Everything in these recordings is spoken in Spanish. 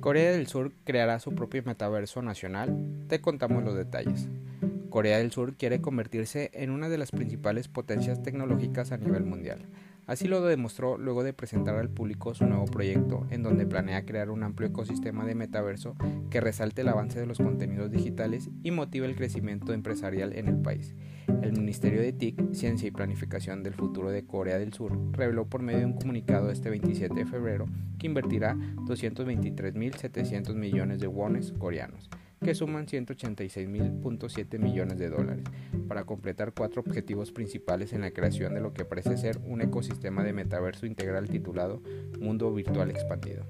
Corea del Sur creará su propio metaverso nacional. Te contamos los detalles. Corea del Sur quiere convertirse en una de las principales potencias tecnológicas a nivel mundial. Así lo demostró luego de presentar al público su nuevo proyecto, en donde planea crear un amplio ecosistema de metaverso que resalte el avance de los contenidos digitales y motive el crecimiento empresarial en el país. El Ministerio de TIC, Ciencia y Planificación del Futuro de Corea del Sur reveló por medio de un comunicado este 27 de febrero que invertirá 223.700 millones de wones coreanos que suman 186.7 millones de dólares, para completar cuatro objetivos principales en la creación de lo que parece ser un ecosistema de metaverso integral titulado Mundo Virtual Expandido.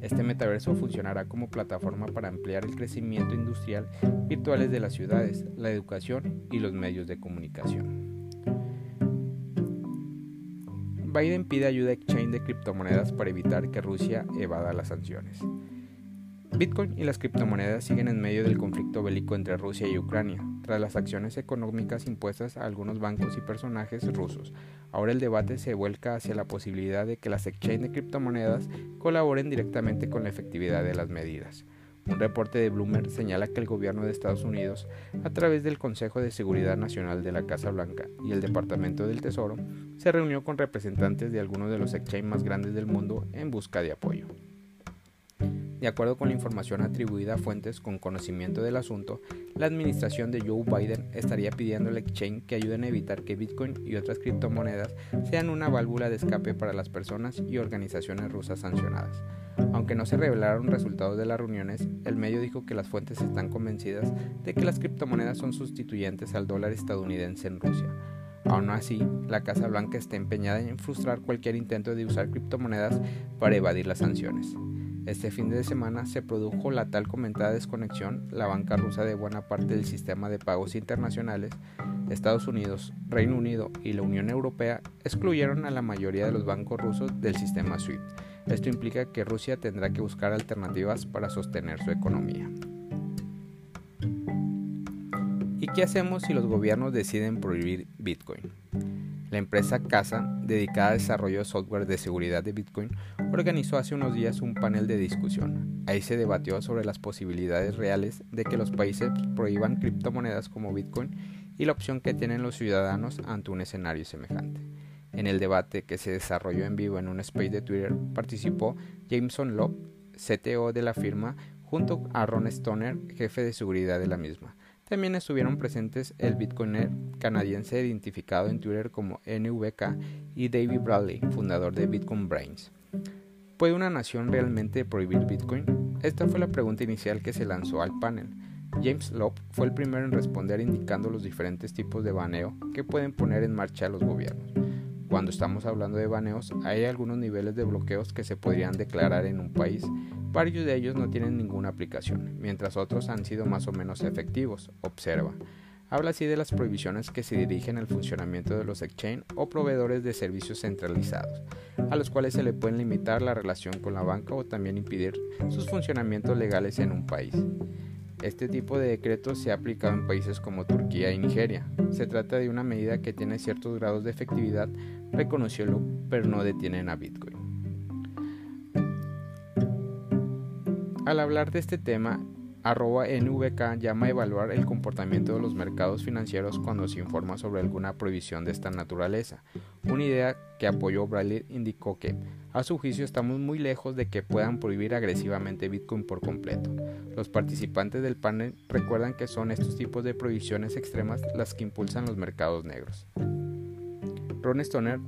Este metaverso funcionará como plataforma para ampliar el crecimiento industrial virtuales de las ciudades, la educación y los medios de comunicación. Biden pide ayuda a exchange de criptomonedas para evitar que Rusia evada las sanciones. Bitcoin y las criptomonedas siguen en medio del conflicto bélico entre Rusia y Ucrania, tras las acciones económicas impuestas a algunos bancos y personajes rusos. Ahora el debate se vuelca hacia la posibilidad de que las exchanges de criptomonedas colaboren directamente con la efectividad de las medidas. Un reporte de Bloomberg señala que el gobierno de Estados Unidos, a través del Consejo de Seguridad Nacional de la Casa Blanca y el Departamento del Tesoro, se reunió con representantes de algunos de los exchanges más grandes del mundo en busca de apoyo. De acuerdo con la información atribuida a fuentes con conocimiento del asunto, la administración de Joe Biden estaría pidiendo al exchange que ayuden a evitar que Bitcoin y otras criptomonedas sean una válvula de escape para las personas y organizaciones rusas sancionadas. Aunque no se revelaron resultados de las reuniones, el medio dijo que las fuentes están convencidas de que las criptomonedas son sustituyentes al dólar estadounidense en Rusia. Aún así, la Casa Blanca está empeñada en frustrar cualquier intento de usar criptomonedas para evadir las sanciones. Este fin de semana se produjo la tal comentada desconexión, la banca rusa de buena parte del sistema de pagos internacionales, Estados Unidos, Reino Unido y la Unión Europea excluyeron a la mayoría de los bancos rusos del sistema SWIFT. Esto implica que Rusia tendrá que buscar alternativas para sostener su economía. ¿Y qué hacemos si los gobiernos deciden prohibir Bitcoin? La empresa Casa, dedicada al desarrollo de software de seguridad de Bitcoin, organizó hace unos días un panel de discusión. Ahí se debatió sobre las posibilidades reales de que los países prohíban criptomonedas como Bitcoin y la opción que tienen los ciudadanos ante un escenario semejante. En el debate que se desarrolló en vivo en un space de Twitter participó Jameson Love, CTO de la firma, junto a Ron Stoner, jefe de seguridad de la misma. También estuvieron presentes el bitcoiner canadiense identificado en Twitter como NVK y David Bradley, fundador de Bitcoin Brains. ¿Puede una nación realmente prohibir Bitcoin? Esta fue la pregunta inicial que se lanzó al panel. James Love fue el primero en responder indicando los diferentes tipos de baneo que pueden poner en marcha los gobiernos. Cuando estamos hablando de baneos, hay algunos niveles de bloqueos que se podrían declarar en un país, Varios de ellos no tienen ninguna aplicación, mientras otros han sido más o menos efectivos, observa. Habla así de las prohibiciones que se dirigen al funcionamiento de los exchange o proveedores de servicios centralizados, a los cuales se le pueden limitar la relación con la banca o también impedir sus funcionamientos legales en un país. Este tipo de decretos se ha aplicado en países como Turquía y Nigeria. Se trata de una medida que tiene ciertos grados de efectividad, reconoció pero no detienen a Bitcoin. Al hablar de este tema, arroba NVK llama a evaluar el comportamiento de los mercados financieros cuando se informa sobre alguna prohibición de esta naturaleza. Una idea que apoyó Bradley indicó que, a su juicio, estamos muy lejos de que puedan prohibir agresivamente Bitcoin por completo. Los participantes del panel recuerdan que son estos tipos de prohibiciones extremas las que impulsan los mercados negros. Ron Stoner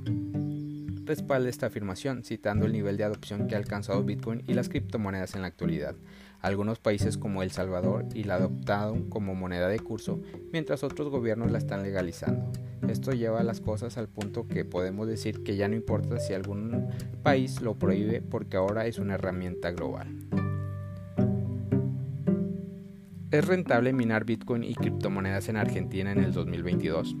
respalda esta afirmación, citando el nivel de adopción que ha alcanzado Bitcoin y las criptomonedas en la actualidad. Algunos países como El Salvador y la adoptaron como moneda de curso, mientras otros gobiernos la están legalizando. Esto lleva las cosas al punto que podemos decir que ya no importa si algún país lo prohíbe porque ahora es una herramienta global. ¿Es rentable minar Bitcoin y criptomonedas en Argentina en el 2022?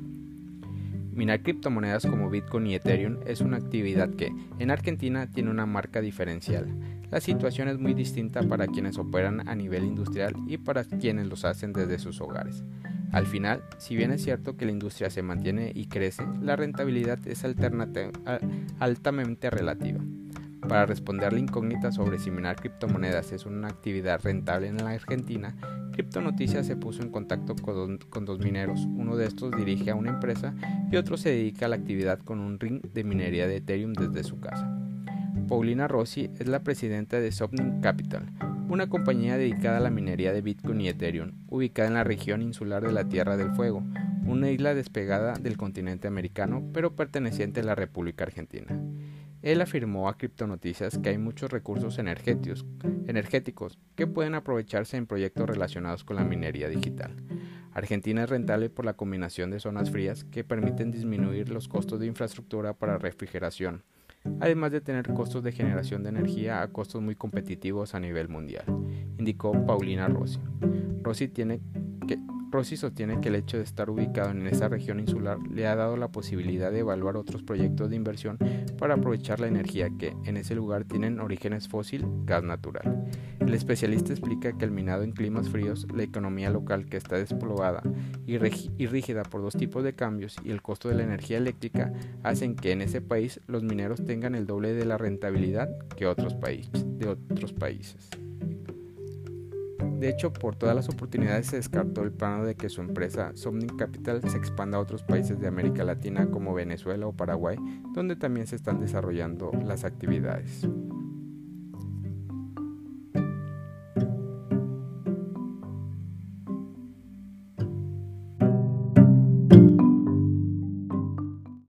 Minar criptomonedas como Bitcoin y Ethereum es una actividad que, en Argentina, tiene una marca diferencial. La situación es muy distinta para quienes operan a nivel industrial y para quienes los hacen desde sus hogares. Al final, si bien es cierto que la industria se mantiene y crece, la rentabilidad es altamente relativa. Para responder la incógnita sobre si minar criptomonedas es una actividad rentable en la Argentina, Criptonoticias se puso en contacto con, dos mineros. Uno de estos dirige a una empresa y otro se dedica a la actividad con un ring de minería de Ethereum desde su casa. Paulina Rossi es la presidenta de Sopning Capital, una compañía dedicada a la minería de Bitcoin y Ethereum, ubicada en la región insular de la Tierra del Fuego, una isla despegada del continente americano, pero perteneciente a la República Argentina. Él afirmó a Criptonoticias que hay muchos recursos energéticos, energéticos que pueden aprovecharse en proyectos relacionados con la minería digital. Argentina es rentable por la combinación de zonas frías que permiten disminuir los costos de infraestructura para refrigeración, además de tener costos de generación de energía a costos muy competitivos a nivel mundial, indicó Paulina Rossi. Rossi tiene que Rossi sostiene que el hecho de estar ubicado en esa región insular le ha dado la posibilidad de evaluar otros proyectos de inversión para aprovechar la energía que en ese lugar tienen orígenes fósil, gas natural. El especialista explica que el minado en climas fríos, la economía local que está despoblada y, rígida por dos tipos de cambios y el costo de la energía eléctrica hacen que en ese país los mineros tengan el doble de la rentabilidad que otros, países, de otros países. De hecho, por todas las oportunidades se descartó el plano de que su empresa Somning Capital se expanda a otros países de América Latina como Venezuela o Paraguay, donde también se están desarrollando las actividades.